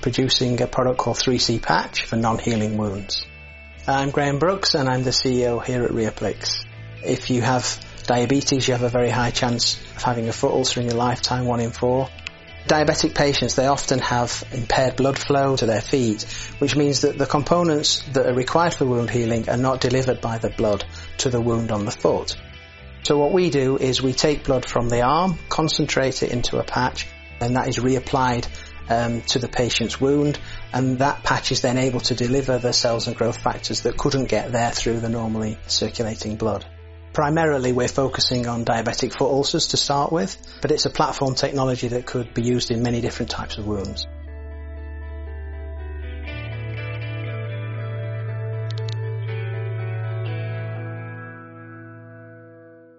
producing a product called 3C Patch for non-healing wounds. I'm Graeme Brookes and I'm the CEO here at Reapplix. If you have diabetes, you have a very high chance of having a foot ulcer in your lifetime, one in four. Diabetic patients, they often have impaired blood flow to their feet, which means that the components that are required for wound healing are not delivered by the blood to the wound on the foot. So what we do is we take blood from the arm, concentrate it into a patch, and that is reapplied um, to the patient's wound, and that patch is then able to deliver the cells and growth factors that couldn't get there through the normally circulating blood. Primarily we're focusing on diabetic foot ulcers to start with, but it's a platform technology that could be used in many different types of wounds.